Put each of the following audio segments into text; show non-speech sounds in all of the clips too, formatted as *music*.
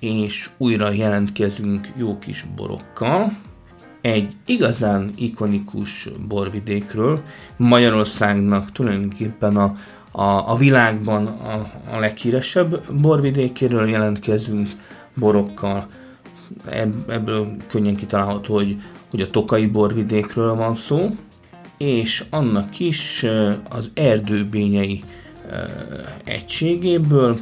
és újra jelentkezünk jó kis borokkal. Egy igazán ikonikus borvidékről, Magyarországnak tulajdonképpen a, a, a világban a, a leghíresebb borvidékéről jelentkezünk borokkal. Ebből könnyen kitalálható, hogy, hogy a Tokai borvidékről van szó, és annak is az erdőbényei egységéből,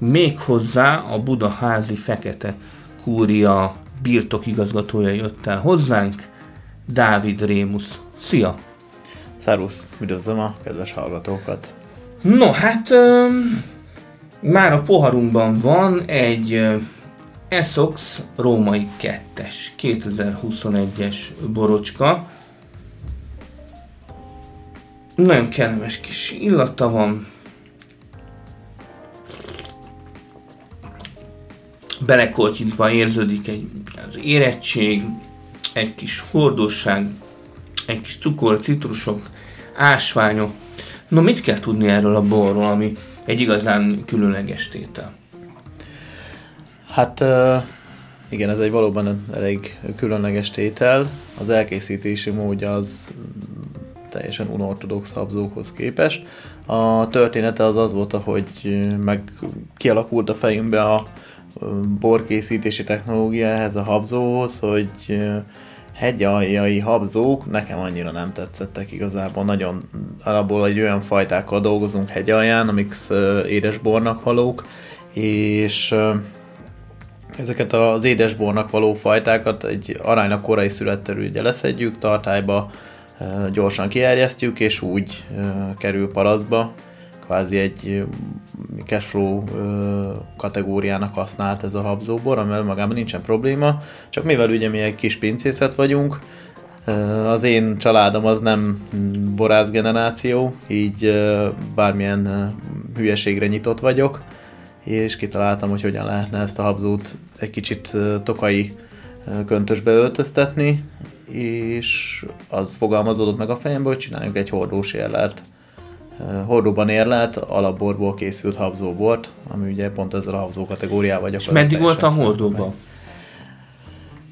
méghozzá a budaházi fekete kúria birtokigazgatója jött el hozzánk, Dávid Rémusz. Szia! Szervusz, üdvözlöm a kedves hallgatókat! No, hát um, már a poharunkban van egy uh, Essox római 2-es 2021-es borocska. Nagyon kellemes kis illata van, belekoltyintva érződik egy, az érettség, egy kis hordóság, egy kis cukor, citrusok, ásványok. No, mit kell tudni erről a borról, ami egy igazán különleges tétel? Hát igen, ez egy valóban elég különleges tétel. Az elkészítési módja az teljesen unortodox habzókhoz képest. A története az az volt, hogy meg kialakult a fejünkbe a borkészítési technológia ehhez a habzóhoz, hogy hegyaljai habzók nekem annyira nem tetszettek igazából. Nagyon alapból egy olyan fajtákkal dolgozunk hegyalján, amik édesbornak valók, és ezeket az édesbornak való fajtákat egy aránylag korai születterű ugye leszedjük, tartályba gyorsan kierjesztjük, és úgy kerül paraszba, kvázi egy cashflow kategóriának használt ez a habzóbor, amivel magában nincsen probléma, csak mivel ugye mi egy kis pincészet vagyunk, az én családom az nem borász generáció, így bármilyen hülyeségre nyitott vagyok, és kitaláltam, hogy hogyan lehetne ezt a habzót egy kicsit tokai köntösbe öltöztetni, és az fogalmazódott meg a fejembe, hogy csináljunk egy hordós érlelt hordóban érlelt, alapborból készült habzóbort, ami ugye pont ezzel a habzó kategóriával És meddig volt a hordóban?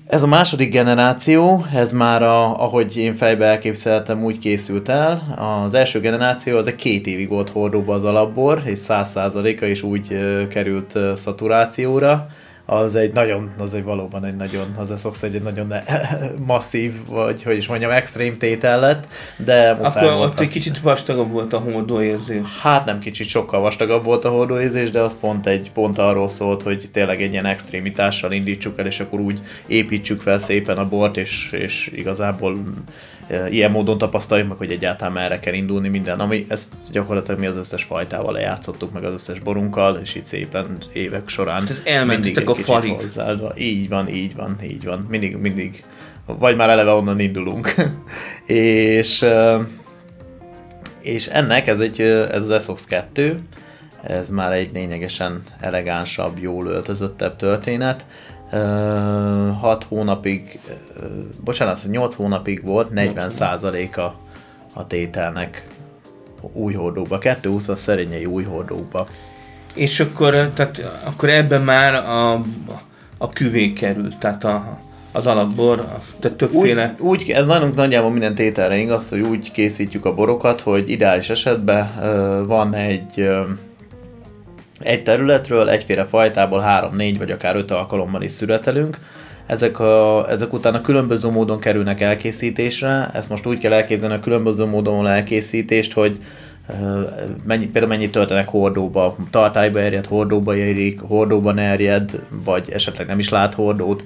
Ez a második generáció, ez már a, ahogy én fejbe elképzeltem, úgy készült el. Az első generáció az egy két évig volt hordóban az alapbor, és száz százaléka is úgy került szaturációra az egy nagyon, az egy valóban egy nagyon, az Essox egy nagyon *laughs* masszív, vagy hogy is mondjam, extrém tétel lett, de muszáj Akkor volt ott egy kicsit vastagabb volt a hordóérzés. Hát nem kicsit, sokkal vastagabb volt a hordóérzés, de az pont egy pont arról szólt, hogy tényleg egy ilyen extrémitással indítsuk el, és akkor úgy építsük fel szépen a bort, és, és igazából ilyen módon tapasztaljuk meg, hogy egyáltalán merre kell indulni minden, ami ezt gyakorlatilag mi az összes fajtával lejátszottuk, meg az összes borunkkal, és így szépen évek során Tehát elmentetek a falig. Hozzáadva. Így van, így van, így van. Mindig, mindig, vagy már eleve onnan indulunk. *laughs* és és ennek ez, egy, ez az Essox 2, ez már egy lényegesen elegánsabb, jól öltözöttebb történet. 6 hónapig, bocsánat, 8 hónapig volt 40 a, a tételnek új hordókba, 220 a szerényei új hordókba. És akkor, tehát, akkor ebben már a, a küvé került, tehát a, az alapbor, tehát többféle... Úgy, úgy, ez nálunk nagyjából minden tételre igaz, hogy úgy készítjük a borokat, hogy ideális esetben uh, van egy uh, egy területről, egyféle fajtából három, négy vagy akár öt alkalommal is születelünk. Ezek, a, ezek után a különböző módon kerülnek elkészítésre. Ezt most úgy kell elképzelni a különböző módon elkészítést, hogy mennyi, például mennyit töltenek hordóba, tartályba erjed, hordóba érik, hordóban erjed, vagy esetleg nem is lát hordót,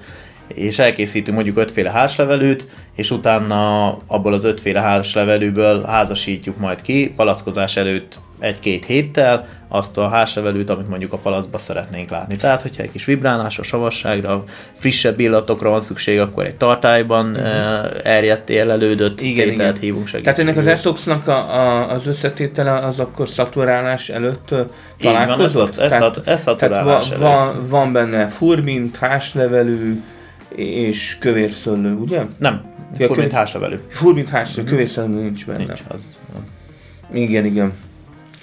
és elkészítünk mondjuk ötféle hárslevelűt, és utána abból az ötféle hárslevelűből házasítjuk majd ki, palackozás előtt egy-két héttel azt a hárslevelűt, amit mondjuk a palacba szeretnénk látni. Tehát, hogyha egy kis vibrálásra, savasságra, frissebb illatokra van szükség, akkor egy tartályban uh-huh. erjedt, élelődött igen, igen. hívunk segítségül. Tehát ennek az eszoxnak a, a, az összetétele az akkor szaturálás előtt találkozott? Van, ez, ez, ez szaturálás Tehát va, előtt. Van, van benne furbint, hárslevelű, és kövérszöllő, ugye? Nem, ja, furbint köv... hárslevelű. Furbint hárslevelű, mm-hmm. kövérszöllő nincs benne. Nincs, az. Igen, igen.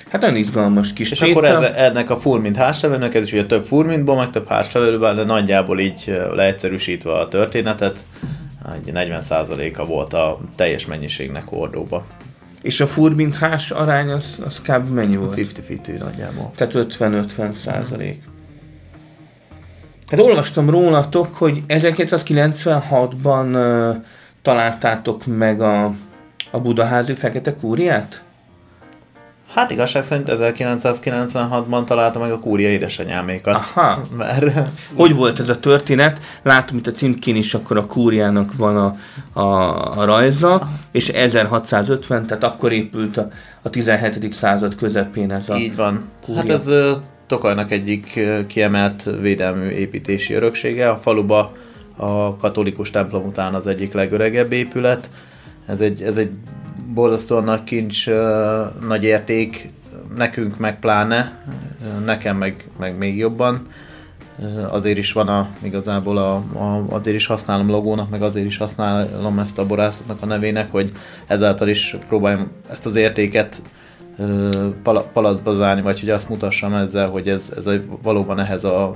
Hát nagyon izgalmas kis És akkor ez, ennek a furmint hárslevelőnek, ez is ugye több furmintból, meg több hárslevelőben, de nagyjából így leegyszerűsítve a történetet, egy 40%-a volt a teljes mennyiségnek ordóba. És a furmint hás arány az, az kb. mennyi volt? 50-50 nagyjából. Tehát 50-50 százalék. Hát olvastam rólatok, hogy 1996-ban uh, találtátok meg a, a budaházi fekete kúriát? Hát igazság szerint 1996-ban találta meg a kúria édesanyámékat. Aha. Mert... Hogy volt ez a történet? Látom itt a címkén is akkor a kúriának van a, a, a rajza, és 1650, tehát akkor épült a, a 17. század közepén ez a Így van. Kúria. Hát ez Tokajnak egyik kiemelt védelmű építési öröksége. A faluba a katolikus templom után az egyik legöregebb épület. Ez egy, ez egy borzasztóan nagy kincs, nagy érték, nekünk meg pláne, nekem meg, meg még jobban. Azért is van a, igazából a, a, azért is használom logónak, meg azért is használom ezt a borászatnak a nevének, hogy ezáltal is próbáljam ezt az értéket pal- palacba zárni, vagy hogy azt mutassam ezzel, hogy ez, ez a, valóban ehhez a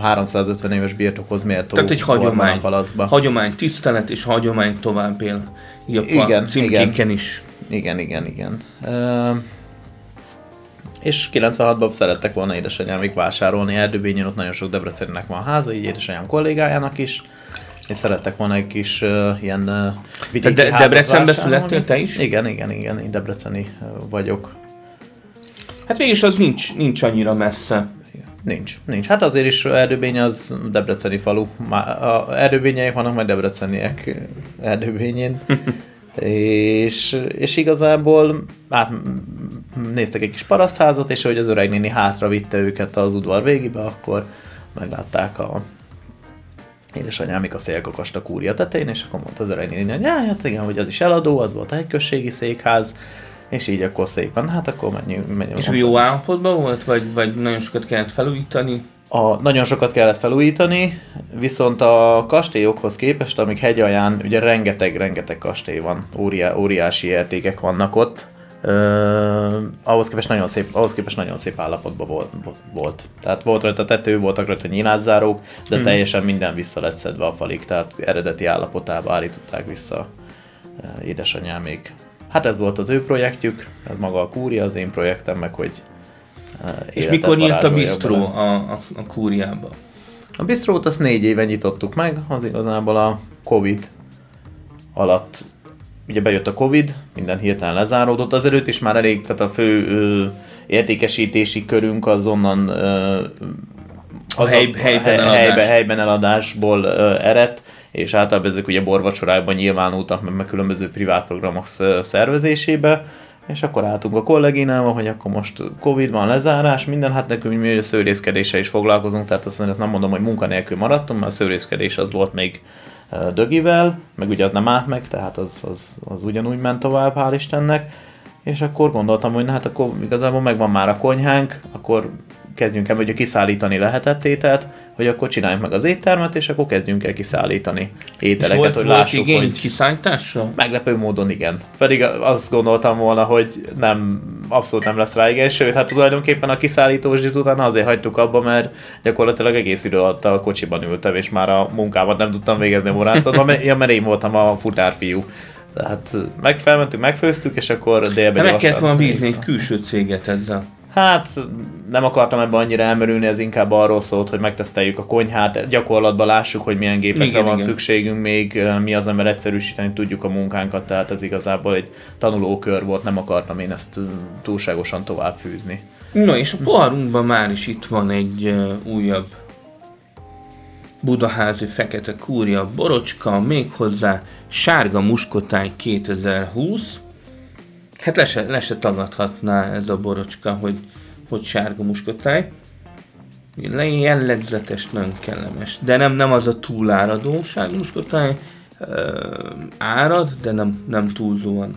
350 éves birtokhoz méltó Tehát egy hagyomány, palacba. hagyomány tisztelet és hagyomány tovább él. Igen, igen. is. Igen, igen, igen. Uh, és 96-ban szerettek volna édesanyámik vásárolni Erdőbényen, ott nagyon sok Debreceninek van háza, így édesanyám kollégájának is és szerettek volna egy kis uh, ilyen uh, vidéki De Debrecenbe születtél te is? Igen, igen, igen, én debreceni vagyok. Hát végülis az nincs, nincs annyira messze. Nincs, nincs. Hát azért is Erdőbény az debreceni falu. A erdőbényei vannak, majd debreceniek Erdőbényén. *laughs* és, és igazából hát, néztek egy kis parasztházat, és hogy az öreg néni hátra vitte őket az udvar végébe, akkor meglátták a édesanyámik a szélkakast a kúria tetején, és akkor mondta az öreg néni, hogy hát igen, hogy az is eladó, az volt a hegyközségi székház, és így akkor szépen, hát akkor menjünk. menjünk és jó állapotban volt, vagy, vagy nagyon sokat kellett felújítani? A, nagyon sokat kellett felújítani, viszont a kastélyokhoz képest, amik hegyalján, ugye rengeteg-rengeteg kastély van, óriá, óriási értékek vannak ott, Uh, ahhoz, képest nagyon szép, ahhoz képest nagyon szép állapotban volt, volt. Tehát volt rajta tető, voltak rajta nyilászárók, de hmm. teljesen minden vissza lett szedve a falig, tehát eredeti állapotába állították vissza uh, édesanyámék. Hát ez volt az ő projektjük, ez maga a kúria, az én projektem meg, hogy uh, És mikor nyílt a bistró a, a, a kúriába? A bistrót azt négy éve nyitottuk meg, az igazából a Covid alatt ugye bejött a Covid, minden hirtelen lezáródott, az előtt is már elég, tehát a fő ö, értékesítési körünk az onnan ö, az a hely, helyben, eladás. helyben, helyben eladásból ö, eredt, és általában ezek ugye borvacsorákban nyilvánultak, meg, meg különböző privát programok szervezésébe, és akkor álltunk a kolléginával, hogy akkor most Covid van, lezárás, minden, hát nekünk mi a szőrészkedéssel is foglalkozunk, tehát azt nem mondom, hogy munkanélkül maradtunk, mert a szőrészkedés az volt még dögivel, meg ugye az nem állt meg, tehát az, az, az ugyanúgy ment tovább, hál' Istennek, és akkor gondoltam, hogy na hát akkor igazából megvan már a konyhánk, akkor kezdjünk el, hogy kiszállítani lehetett ételt, hogy akkor csináljuk meg az éttermet, és akkor kezdjünk el kiszállítani ételeket, volt, hogy lássuk, igény hogy... kiszállításra? Meglepő módon igen. Pedig azt gondoltam volna, hogy nem, abszolút nem lesz rá igen, sőt, hát tulajdonképpen a kiszállítós utána azért hagytuk abba, mert gyakorlatilag egész idő alatt a kocsiban ültem, és már a munkámat nem tudtam végezni a mert, ja, mert én voltam a futárfiú. Tehát meg felmentünk, megfőztük, és akkor délben Meg kellett volna bízni egy külső céget ezzel. Hát nem akartam ebbe annyira elmerülni, ez inkább arról szólt, hogy megteszteljük a konyhát, gyakorlatban lássuk, hogy milyen gépekre igen, van igen. szükségünk még, mi az, ember egyszerűsíteni tudjuk a munkánkat, tehát ez igazából egy tanulókör volt, nem akartam én ezt túlságosan tovább fűzni. Na és a poharunkban már is itt van egy uh, újabb Budaházi Fekete Kúria borocska, méghozzá Sárga Muskotáj 2020. Hát le se, le se tagadhatná ez a borocska, hogy, hogy Sárga Muskotáj. Jellegzetes, nagyon kellemes. De nem, nem az a túláradó Sárga Muskotáj, árad, de nem, nem túlzóan.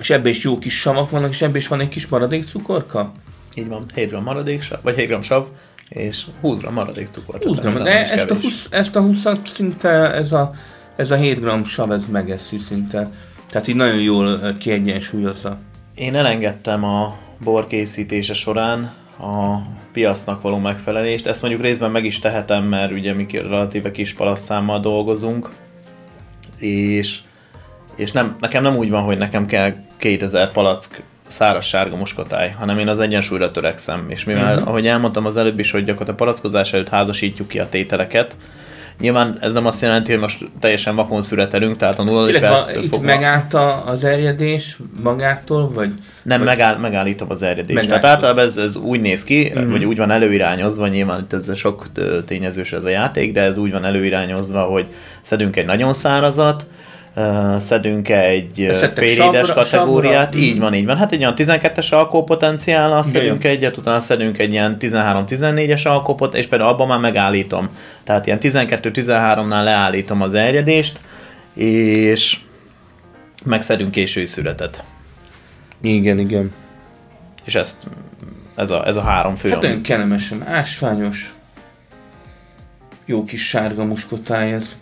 És ebben is jó kis savak vannak, és ebben is van egy kis maradék cukorka? Így van, 7 gram maradék sav, vagy 7 gram sav, és 20 gram maradék cukor. 20 gram, de ezt a, 20, ezt a 20 szinte ez a, ez a 7 gram sav, ez megeszi szinte. Tehát így nagyon jól kiegyensúlyozza. Én elengedtem a bor készítése során a piacnak való megfelelést. Ezt mondjuk részben meg is tehetem, mert ugye mi relatíve kis palasszámmal dolgozunk, és, és nem, nekem nem úgy van, hogy nekem kell 2000 palack száraz sárga muskotáj, hanem én az egyensúlyra törekszem. És mivel, uh-huh. ahogy elmondtam az előbb is, hogy gyakorlatilag a palackozás előtt házasítjuk ki a tételeket, Nyilván ez nem azt jelenti, hogy most teljesen vakon születelünk, tehát a nulladik perctől Itt fogva... megállt az erjedés magától, vagy... Nem, vagy... Megáll, megállítom az erjedést. Tehát általában ez, ez úgy néz ki, uh-huh. vagy úgy van előirányozva, nyilván itt ez sok tényezős ez a játék, de ez úgy van előirányozva, hogy szedünk egy nagyon szárazat, szedünk egy félédes kategóriát, savra. így mm. van, így van. Hát egy olyan 12-es alkópotenciállal szedünk Jaj. egyet, utána szedünk egy ilyen 13-14-es alkópot, és például abban már megállítom. Tehát ilyen 12-13-nál leállítom az erjedést, és megszedünk késői születet. Igen, igen. És ezt, ez a, ez a három fő. Hát nagyon kellemesen ásványos, jó kis sárga muskotáj ez.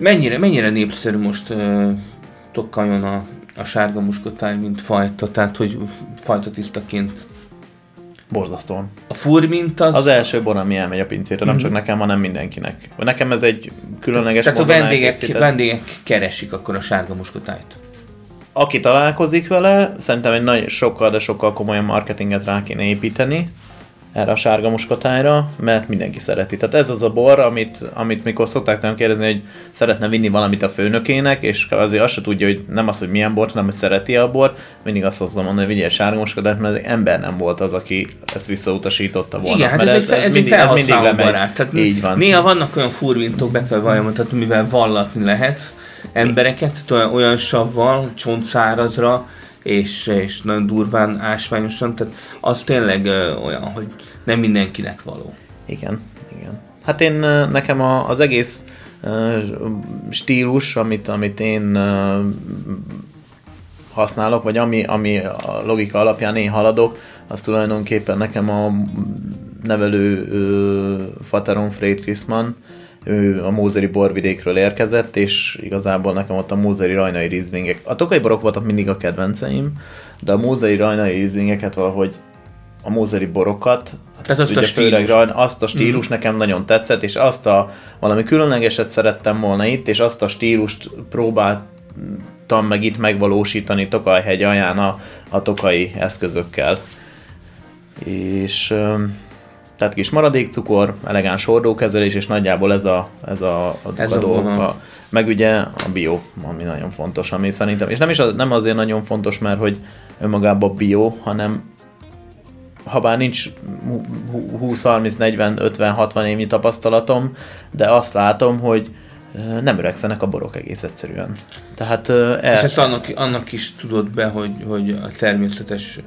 Mennyire, mennyire népszerű most uh, tokkajon a, a sárga muskotáj, mint fajta, tehát hogy fajta tisztaként? Borzasztóan. A furmint az... Az első bor, ami elmegy a pincére, nem mm-hmm. csak nekem, hanem mindenkinek. Nekem ez egy különleges Tehát a vendégek, vendégek keresik akkor a sárga muskotájt. Aki találkozik vele, szerintem egy nagy, sokkal, de sokkal komolyan marketinget rá kéne építeni erre a sárga muskotájra, mert mindenki szereti. Tehát ez az a bor, amit, amit mikor szokták tőlem kérdezni, hogy szeretne vinni valamit a főnökének, és azért azt se tudja, hogy nem az, hogy milyen bort, hanem hogy szereti a bor, mindig azt azt mondani, hogy vigyél sárga muskotát, mert egy ember nem volt az, aki ezt visszautasította volna. Igen, hát ez, ez, ez, ez mindig, ez mindig lemegy. barát. Tehát Így van. Néha vannak olyan furvintok, be kell valljam, tehát mivel vallatni lehet embereket, olyan, olyan savval, csontszárazra, és, és nagyon durván ásványosan, tehát az tényleg ö, olyan, hogy nem mindenkinek való. Igen, igen. Hát én, nekem a, az egész uh, stílus, amit, amit én uh, használok, vagy ami, ami a logika alapján én haladok, az tulajdonképpen nekem a nevelő uh, Fateron Fred Chrisman, ő a Mózeri borvidékről érkezett, és igazából nekem ott a Mózeri rajnai rizlingek. A tokai borok voltak mindig a kedvenceim, de a Mózeri rajnai rizlingeket valahogy a mózeri borokat, Ez azt, a. Főleg, azt a stílus mm. nekem nagyon tetszett, és azt a valami különlegeset szerettem volna itt, és azt a stílust próbáltam meg itt megvalósítani Tokajhegy alján a, a tokai eszközökkel. És tehát kis maradékcukor, elegáns hordókezelés, és nagyjából ez a, ez a, a, ez a dolog. A, meg ugye a bio, ami nagyon fontos, ami szerintem, és nem is az, nem azért nagyon fontos, mert hogy önmagában bio, hanem ha bár nincs 20, 30, 40, 50, 60 évnyi tapasztalatom, de azt látom, hogy nem öregszenek a borok egész egyszerűen. Tehát, el... És ezt annak, annak is tudod be, hogy, hogy a természetes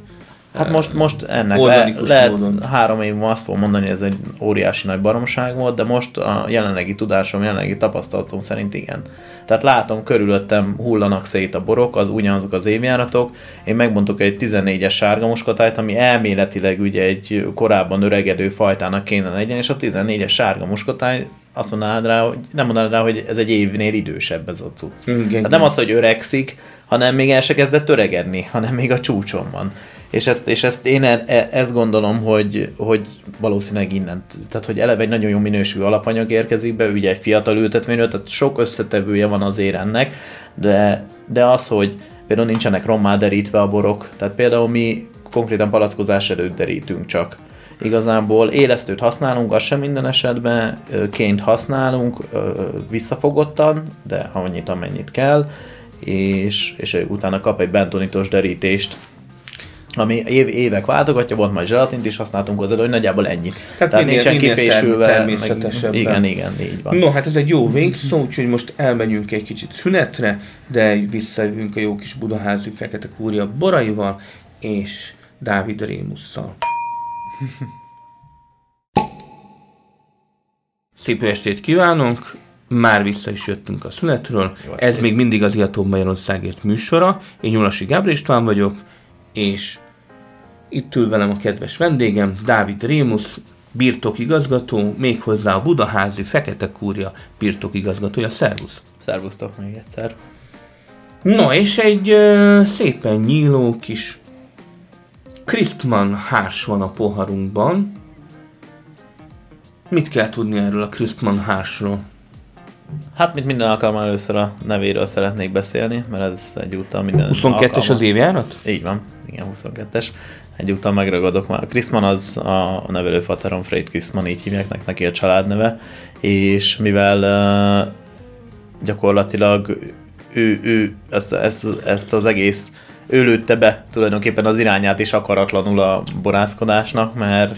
Hát most, most ennek le, lehet módon. három év múlva azt fogom mondani, hogy ez egy óriási nagy baromság volt, de most a jelenlegi tudásom, jelenlegi tapasztalatom szerint igen. Tehát látom, körülöttem hullanak szét a borok, az ugyanazok az évjáratok. Én megmondok egy 14-es sárga muskotájt, ami elméletileg ugye egy korábban öregedő fajtának kéne legyen, és a 14-es sárga muskotáj azt mondanád rá, hogy nem mondanád rá, hogy ez egy évnél idősebb ez a cucc. Igen, Tehát nem az, hogy öregszik, hanem még el se kezdett öregedni, hanem még a csúcson van. És ezt, és ezt én e, e, ezt gondolom, hogy, hogy valószínűleg innen, tehát hogy eleve egy nagyon jó minőségű alapanyag érkezik be, ugye egy fiatal ültetvényről, tehát sok összetevője van azért ennek, de, de az, hogy például nincsenek rommá derítve a borok, tehát például mi konkrétan palackozás előtt derítünk csak. Igazából élesztőt használunk, az sem minden esetben, ként használunk, visszafogottan, de annyit, amennyit kell, és, és utána kap egy bentonitos derítést, ami év, évek váltogatja, volt majd zselatint is használtunk hozzá, de hogy nagyjából ennyi. Tehát, Tehát minél- nincsen minél kifésülve. term- meg- természetesebben. Igen, igen, így van. No, hát ez egy jó végszó, úgyhogy most elmegyünk egy kicsit szünetre, de visszajövünk a jó kis budaházi fekete kúria boraival és Dávid Rémusszal. Szép estét kívánunk! Már vissza is jöttünk a szünetről. Jó Ez még mindig az Iatóbb Magyarországért műsora. Én Nyulasi Gábor István vagyok, és itt ül velem a kedves vendégem, Dávid Rémusz, birtokigazgató, méghozzá a Budaházi Fekete Kúria birtokigazgatója. Szervusz! Szervusztok még egyszer. Na, és egy ö, szépen nyíló kis Christman hárs van a poharunkban. Mit kell tudni erről a Christman hársról? Hát, mint minden alkalommal először a nevéről szeretnék beszélni, mert ez egyúttal minden 22-es alkalma- az évjárat? Így van, igen, 22-es. Egyúttal megragadok már. A Kriszman az a, nevelőfaterom, Fred Kriszman, így hívják nek- neki a családneve, és mivel uh, gyakorlatilag ő, ő ezt, ezt, ezt az egész ő lőtte be tulajdonképpen az irányát is akaratlanul a borászkodásnak, mert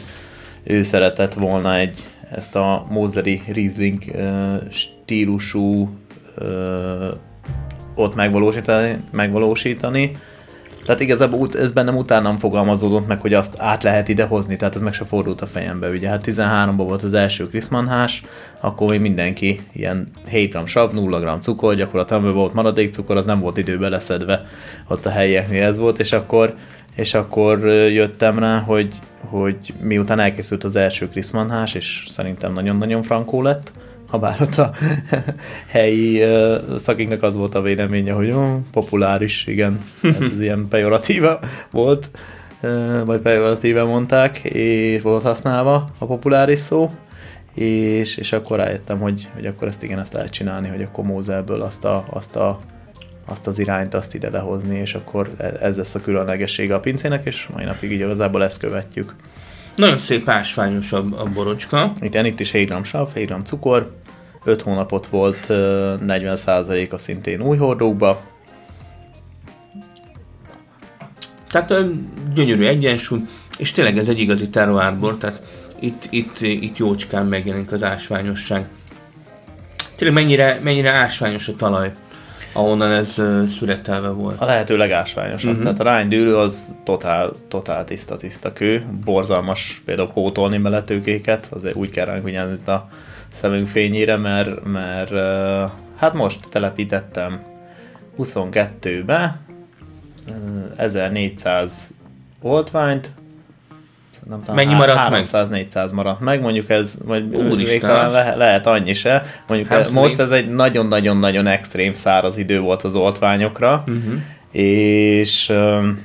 ő szeretett volna egy ezt a Moseri Riesling stílusú ott megvalósítani, megvalósítani. Tehát igazából ez bennem utánam fogalmazódott meg, hogy azt át lehet idehozni, tehát ez meg se fordult a fejembe. Ugye hát 13-ban volt az első Kriszmanhás, akkor még mindenki ilyen 7 g sav, 0 g cukor, gyakorlatilag volt maradék cukor, az nem volt időbe leszedve ott a helyieknél ez volt, és akkor, és akkor jöttem rá, hogy, hogy miután elkészült az első Kriszmanhás, és szerintem nagyon-nagyon frankó lett, ha bár ott a *laughs* helyi szakiknak az volt a véleménye, hogy ó, populáris, igen, hát ez ilyen *laughs* pejoratíva volt, vagy pejoratíve mondták, és volt használva a populáris szó, és, és akkor rájöttem, hogy, hogy akkor ezt igen, ezt lehet csinálni, hogy akkor Mózelből azt, a, azt, a, azt az irányt azt ide lehozni, és akkor e- ez lesz a különlegessége a pincének, és mai napig így igazából ezt követjük. Nagyon szép ásványos a, a borocska. Itt, itt is 7 g sav, 7 g cukor, 5 hónapot volt, ö, 40%-a szintén új hordókba. Tehát gyönyörű egyensúly, és tényleg ez egy igazi terroárbor, tehát itt, itt, itt jócskán megjelenik az ásványosság. Tényleg mennyire, mennyire ásványos a talaj, ahonnan ez szüretelve volt. A lehető legásványosabb. Uh-huh. Tehát a ránydűlő az totál, totál tiszta, tiszta kő. Borzalmas például pótolni beletőkéket, azért úgy kell ránk vigyázni a szemünk fényére, mert, mert hát most telepítettem 22-be ö, 1400 oltványt, nem tudom, Mennyi maradt meg? 300-400 maradt meg, mondjuk ez, vagy még talán le, lehet annyi se. Mondjuk Hát most ez egy nagyon-nagyon-nagyon extrém száraz idő volt az oltványokra, Uh-huh. és öm,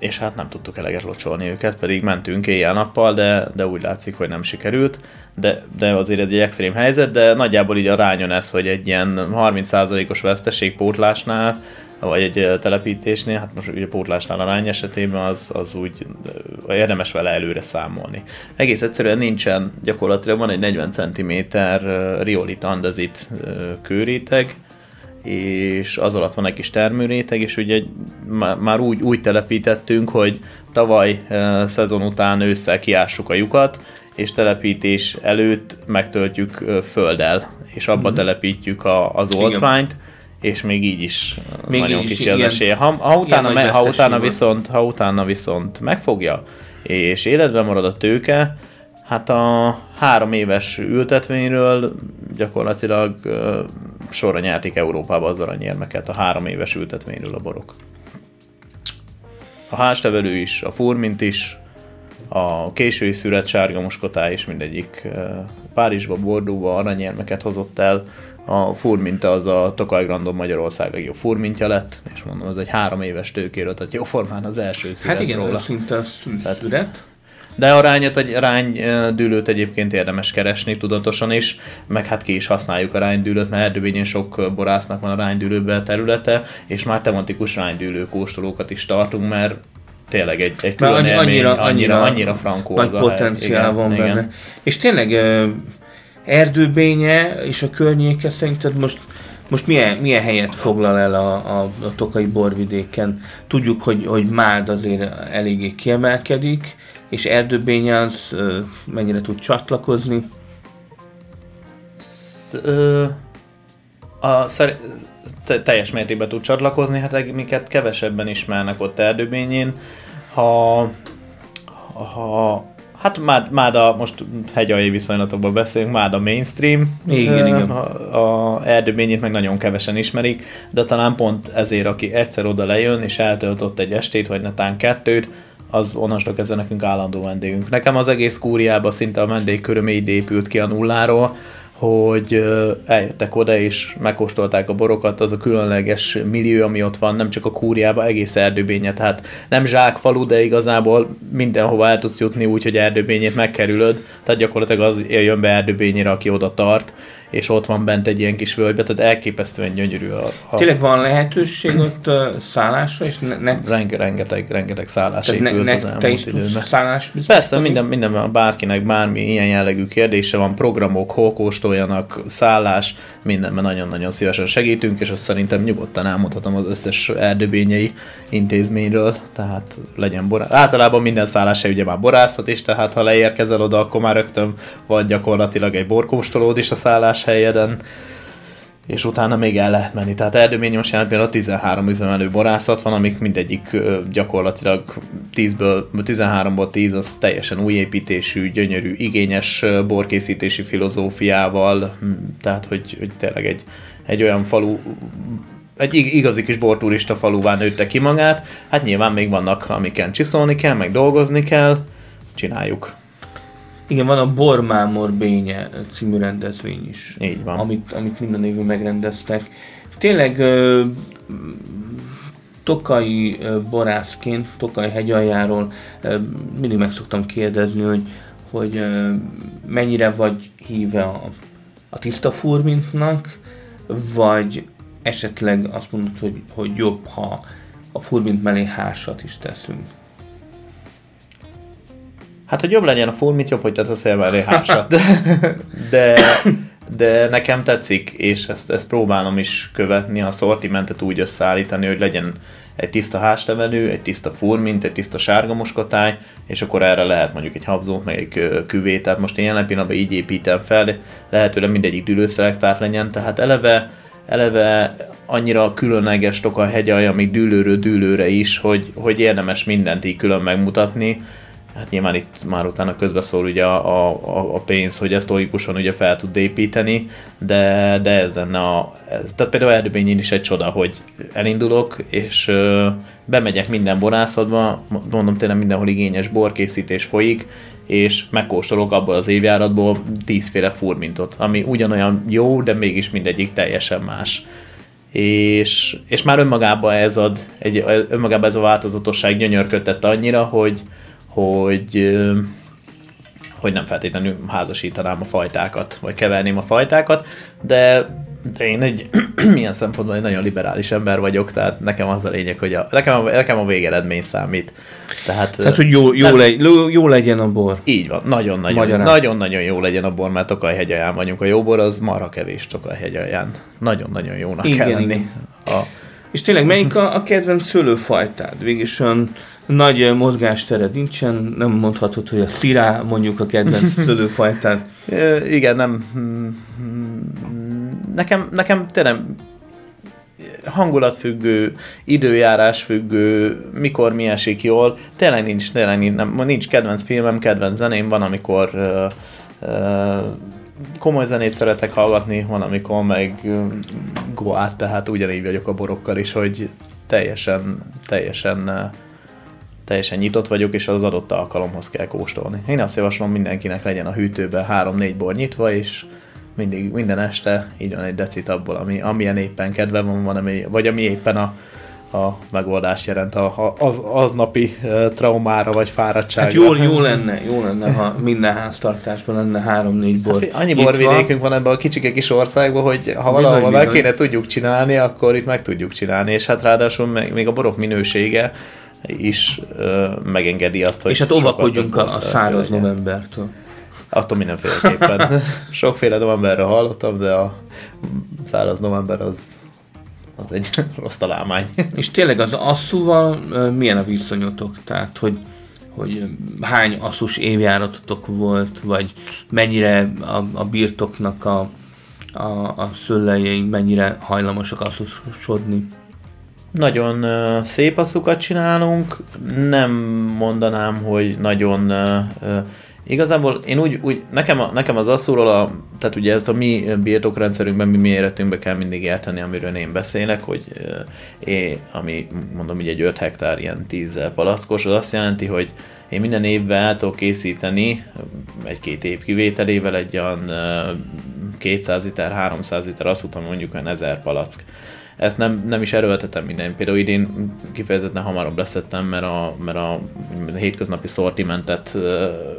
és hát nem tudtuk eleget locsolni őket, pedig mentünk éjjel-nappal, de, de úgy látszik, hogy nem sikerült. De, de azért ez egy extrém helyzet, de nagyjából így a rányon ez, hogy egy ilyen 30%-os veszteség pótlásnál, vagy egy telepítésnél, hát most ugye pótlásnál a rány esetében az, az úgy érdemes vele előre számolni. Egész egyszerűen nincsen, gyakorlatilag van egy 40 cm riolit andezit ö, kőréteg, és az alatt van egy kis termőréteg, és ugye már, úgy, úgy telepítettünk, hogy tavaly e, szezon után ősszel kiássuk a lyukat, és telepítés előtt megtöltjük e, földdel, és abba mm-hmm. telepítjük a, az oltványt, és még így is Még még nagyon így is kicsi az ilyen- esélye. Ha, ha, utána, me, ha, utána viszont, ha utána viszont megfogja, és életben marad a tőke, Hát a három éves ültetvényről gyakorlatilag sorra nyerték Európába az aranyérmeket, a három éves ültetvényről a borok. A háztevelő is, a furmint is, a késői szüret sárga muskotá is mindegyik Párizsba, Bordóba aranyérmeket hozott el. A furminta az a Tokaj Grandon Magyarország legjobb furmintja lett, és mondom, ez egy három éves tőkéről, tehát jóformán az első szület Hát igen, róla. szinte a Tehát-. De a rányot, egy ránydűlőt egyébként érdemes keresni tudatosan is, meg hát ki is használjuk a ránydűlőt, mert erdőbényén sok borásznak van a ránydűlőbe területe, és már tematikus ránydűlő kóstolókat is tartunk, mert tényleg egy, egy külön Mert annyi- élmény, annyira, annyira, annyira frankó nagy hely. potenciál Igen, van igen. benne. És tényleg erdőbénye és a környéke szerinted most most milyen, milyen helyet foglal el a, a, a tokai borvidéken? Tudjuk, hogy, hogy Mád azért eléggé kiemelkedik, és Erdőbény az mennyire tud csatlakozni? ö, a, szer, te, teljes mértékben tud csatlakozni, hát minket kevesebben ismernek ott Erdőbényén. Ha, ha Hát Mád, Máda, most hegyalji viszonylatokban beszélünk, Máda mainstream. Igen, igen. A, a erdőbényét meg nagyon kevesen ismerik, de talán pont ezért, aki egyszer oda lejön, és eltöltött egy estét, vagy netán kettőt, az onnastól kezdve nekünk állandó vendégünk. Nekem az egész kúriában szinte a vendégköröm így épült ki a nulláról, hogy eljöttek oda és megkóstolták a borokat, az a különleges millió, ami ott van, nem csak a kúriában, egész erdőbénye, tehát nem zsákfalu, de igazából mindenhova el tudsz jutni úgy, hogy erdőbényét megkerülöd, tehát gyakorlatilag az jön be erdőbényére, aki oda tart, és ott van bent egy ilyen kis völgybe, tehát elképesztően gyönyörű. A, a... Tényleg van lehetőség ott uh, szállásra, és ne, ne... Renge, rengeteg, rengeteg szállás Tehát épült ne, ne, az te is időben. szállás Persze, minden, minden, bárkinek bármi ilyen jellegű kérdése van, programok, hol kóstoljanak, szállás, mindenben nagyon-nagyon szívesen segítünk, és azt szerintem nyugodtan elmondhatom az összes erdőbényei intézményről, tehát legyen borász. Általában minden szállás ugye már borászat is, tehát ha leérkezel oda, akkor már rögtön van gyakorlatilag egy borkóstolód is a szállás helyeden, és utána még el lehet menni. Tehát Erdőmény most jelen pillanat 13 üzemelő borászat van, amik mindegyik gyakorlatilag 10-ből, 13-ból 10 az teljesen új építésű, gyönyörű, igényes borkészítési filozófiával, hm, tehát hogy, hogy tényleg egy, egy olyan falu egy igazi kis borturista faluvá nőtte ki magát, hát nyilván még vannak, amiken csiszolni kell, meg dolgozni kell, csináljuk. Igen, van a Bormámor Bénye című rendezvény is. Így van. Amit, amit minden évben megrendeztek. Tényleg ö, tokai ö, borászként, tokai hegyaljáról ö, mindig meg szoktam kérdezni, hogy, hogy ö, mennyire vagy híve a, a tiszta furmintnak, vagy esetleg azt mondod, hogy, hogy jobb, ha a furmint mellé hársat is teszünk. Hát, hogy jobb legyen a full, mint jobb, hogy tesz a hársat. *laughs* De, de nekem tetszik, és ezt, ezt próbálom is követni, a szortimentet úgy összeállítani, hogy legyen egy tiszta háztevelő, egy tiszta furmint, egy tiszta sárga muskotáj, és akkor erre lehet mondjuk egy habzót, meg egy küvé, tehát most én jelen pillanatban így építem fel, lehetőleg mindegyik dűlőszelektárt legyen, tehát eleve, eleve annyira különleges a hegyalja, amíg dűlőről dűlőre is, hogy, hogy érdemes mindent így külön megmutatni, hát nyilván itt már utána közbeszól ugye a, a, a pénz, hogy ezt logikusan ugye fel tud építeni, de, de ez lenne a... Ez, tehát például Erdőbényén is egy csoda, hogy elindulok, és ö, bemegyek minden borászatba, mondom tényleg mindenhol igényes borkészítés folyik, és megkóstolok abból az évjáratból tízféle furmintot, ami ugyanolyan jó, de mégis mindegyik teljesen más. És, és már önmagában ez ad, egy, önmagában ez a változatosság gyönyörködtett annyira, hogy, hogy hogy nem feltétlenül házasítanám a fajtákat, vagy keverném a fajtákat, de, de én egy *clears throat* milyen szempontból egy nagyon liberális ember vagyok, tehát nekem az a lényeg, hogy a, nekem, a, nekem a végeredmény számít. Tehát, tehát hogy jó, jó, le, jó legyen a bor. Így van, nagyon-nagyon nagyon-nagyon jó legyen a bor, mert Tokaj-hegyaján vagyunk. A jó bor az marha kevés Tokaj-hegyaján. Nagyon-nagyon jónak igen, kell lenni. Igen. A... És tényleg melyik a, a kedvenc szőlőfajtád? Végülis nagy mozgástered nincsen, nem mondhatod, hogy a szirá mondjuk a kedvenc *laughs* szőlőfajtát. Igen, nem. Nekem, nekem tényleg hangulatfüggő, időjárásfüggő, mikor mi esik jól. Tényleg nincs, tényleg nincs, nem, nincs kedvenc filmem, kedvenc zeném, van, amikor uh, uh, komoly zenét szeretek hallgatni, van, amikor meg goát, tehát ugyanígy vagyok a borokkal is, hogy teljesen, teljesen teljesen nyitott vagyok, és az adott alkalomhoz kell kóstolni. Én azt javaslom mindenkinek legyen a hűtőben 3-4 bor nyitva, és mindig, minden este így van egy decit abból, ami, amilyen éppen kedve van, van ami, vagy ami éppen a, a megoldást jelent a, az, aznapi traumára vagy fáradtságra. Hát jó, jó, lenne, jó lenne, ha minden háztartásban lenne három-négy bor. Hát, annyi borvidékünk van ebben a kicsike kis országban, hogy ha valahol meg kéne tudjuk csinálni, akkor itt meg tudjuk csinálni, és hát ráadásul még a borok minősége is ö, megengedi azt, hogy... És hát óvakodjunk a, a száraz novembertől. Attól mindenféleképpen. *laughs* Sokféle novemberre hallottam, de a száraz november az, az egy *laughs* rossz találmány. És tényleg az asszúval milyen a viszonyotok? Tehát, hogy, hogy hány asszus évjáratotok volt, vagy mennyire a, a birtoknak a, a, a szőlejei mennyire hajlamosak asszusodni? Nagyon uh, szép asszukat csinálunk, nem mondanám, hogy nagyon uh, Igazából én úgy, úgy nekem, a, nekem az asszúról, a, tehát ugye ezt a mi birtokrendszerünkben, mi méretünkben kell mindig érteni, amiről én beszélek, hogy é, ami mondom, hogy egy 5 hektár ilyen 10 palackos, az azt jelenti, hogy én minden évben el tudok készíteni, egy-két év kivételével egy olyan 200 liter, 300 liter ami mondjuk olyan 1000 palack ezt nem, nem is erőltetem minden. Például idén kifejezetten hamarabb leszettem, mert a, mert a, hétköznapi szortimentet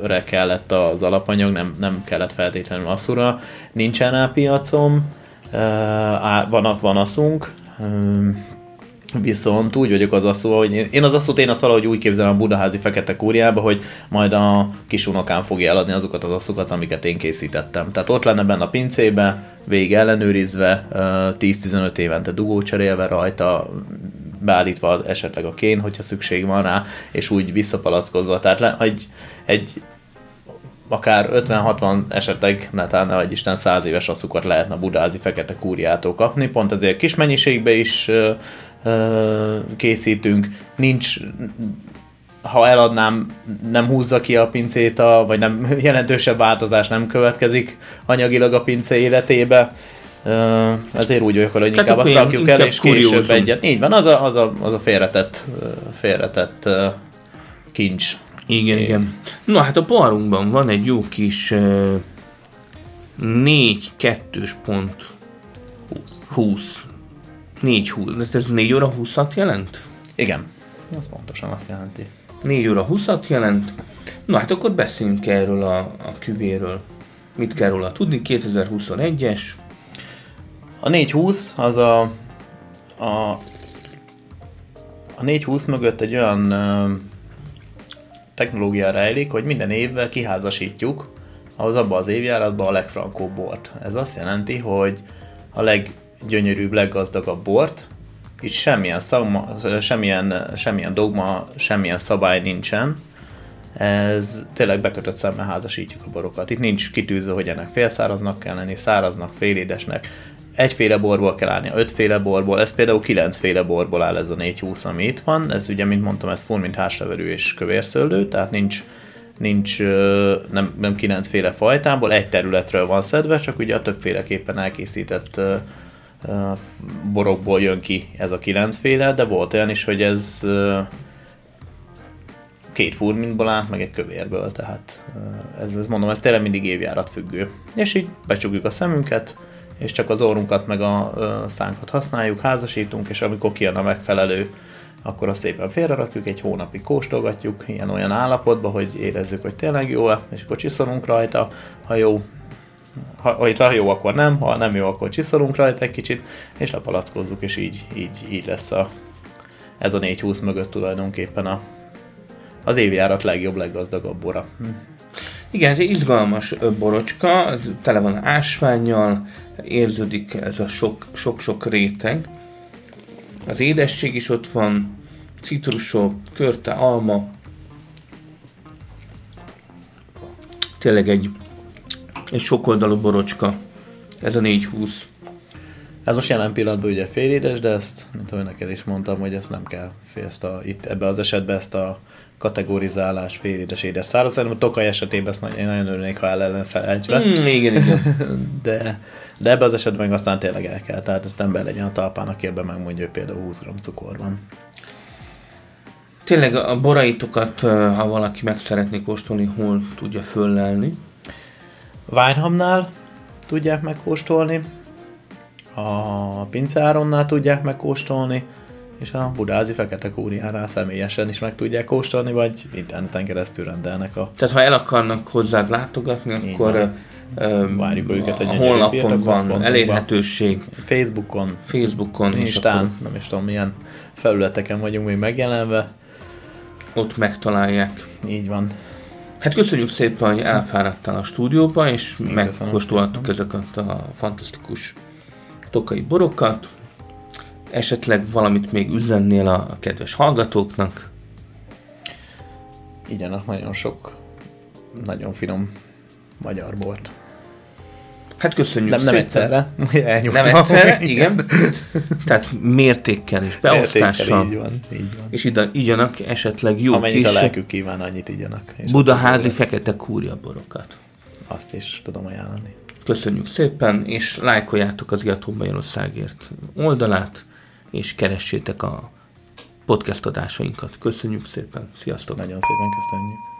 re kellett az alapanyag, nem, nem kellett feltétlenül asszura. Nincsen rá piacom, van, van aszunk, Viszont úgy vagyok az asszó, hogy én, az asszót én azt valahogy úgy képzelem a budaházi fekete kúriába, hogy majd a kisunokám fogja eladni azokat az asszokat, amiket én készítettem. Tehát ott lenne benne a pincébe, végig ellenőrizve, 10-15 évente dugó cserélve rajta, beállítva esetleg a kén, hogyha szükség van rá, és úgy visszapalackozva. Tehát egy, egy akár 50-60 esetleg, netán vagy Isten 100 éves asszukat lehetne budázi fekete kúriától kapni, pont ezért kis mennyiségbe is készítünk, nincs ha eladnám, nem húzza ki a pincét, a, vagy nem *laughs* jelentősebb változás nem következik anyagilag a pince életébe. Ezért úgy vagyok, hogy inkább azt rakjuk el, és később egyet. Így van, az a, az a, az a félretett, félretett kincs. Igen, Én. igen. Na hát a barunkban van egy jó kis 4-2-s pont 20. 20 4 20, de ez 4 óra 20-at jelent? Igen, az pontosan azt jelenti. 4 óra 20-at jelent. Na hát akkor beszéljünk erről a, a küvéről. Mit kell róla tudni? 2021-es. A 420 az a, a, a 420 mögött egy olyan ö, technológia rejlik, hogy minden évvel kiházasítjuk ahhoz abban az évjáratban a legfrankóbb bort. Ez azt jelenti, hogy a leg leggyönyörűbb, leggazdagabb bort, itt semmilyen, szagma, semmilyen, semmilyen dogma, semmilyen szabály nincsen, ez tényleg bekötött szemmel házasítjuk a borokat. Itt nincs kitűző, hogy ennek félszáraznak kell lenni, száraznak, félédesnek, egyféle borból kell állni, ötféle borból, ez például kilencféle borból áll ez a 420, ami itt van, ez ugye, mint mondtam, ez fur, mint házleverű és kövérszőlő, tehát nincs, nincs nem, nem kilencféle fajtából, egy területről van szedve, csak ugye a többféleképpen elkészített borokból jön ki ez a kilencféle, de volt olyan is, hogy ez két furmintból állt, meg egy kövérből, tehát ez, ez mondom, ez tényleg mindig évjárat függő. És így becsukjuk a szemünket, és csak az orrunkat meg a szánkat használjuk, házasítunk, és amikor kijön a megfelelő, akkor azt szépen félrerakjuk, egy hónapig kóstolgatjuk, ilyen-olyan állapotba, hogy érezzük, hogy tényleg jó-e, és akkor csiszolunk rajta, ha jó, ha, ha jó, akkor nem, ha nem jó, akkor csiszolunk rajta egy kicsit, és lepalackozzuk, és így, így, így lesz a, ez a 420 mögött tulajdonképpen a, az évjárat legjobb, leggazdagabb bora. Hm. Igen, ez egy izgalmas borocska, tele van ásványjal, érződik ez a sok-sok réteg. Az édesség is ott van, citrusok, körte, alma. Tényleg egy egy sokoldalú borocska. Ez a 420. Ez most jelen pillanatban ugye félédes, de ezt, mint ahogy neked is mondtam, hogy ezt nem kell ezt a, itt ebbe az esetben ezt a kategorizálás félédes édes száraz. Szerintem a Tokaj esetében ezt nagyon, nagyon örülnék, ha el lenne felejtve. Mm, igen, igen. *laughs* de, de ebbe az esetben meg aztán tényleg el kell. Tehát ezt nem be legyen a talpán, aki ebben megmondja, hogy például 20 g cukor van. Tényleg a boraitokat, ha valaki meg szeretné kóstolni, hol tudja föllelni? Winehamnál tudják megkóstolni, a Pincáronnál tudják megkóstolni, és a Budázi Fekete Kúriánál személyesen is meg tudják kóstolni, vagy interneten keresztül rendelnek a... Tehát ha el akarnak hozzád látogatni, Így akkor van. várjuk őket a, a honlapon van elérhetőség. Facebookon, Facebookon Instán, akkor... nem is tudom milyen felületeken vagyunk még megjelenve. Ott megtalálják. Így van. Hát köszönjük szépen, hogy elfáradtál a stúdióba, és megkóstolhattuk ezeket a fantasztikus tokai borokat. Esetleg valamit még üzennél a, a kedves hallgatóknak? Igyanak nagyon sok, nagyon finom magyar bort. Hát köszönjük Nem, nem szépen. egyszerre, *laughs* elnyugtam. Nem egyszerre, igen. *laughs* Tehát mértékkel és beosztással. Így van, így van. És ide, igyanak esetleg jó Amennyit kis a lelkük kíván, annyit igyanak. és budaházi fekete kúria borokat. Azt is tudom ajánlani. Köszönjük szépen, és lájkoljátok az Iató Magyarországért oldalát, és keressétek a podcast adásainkat. Köszönjük szépen, sziasztok! Nagyon szépen köszönjük.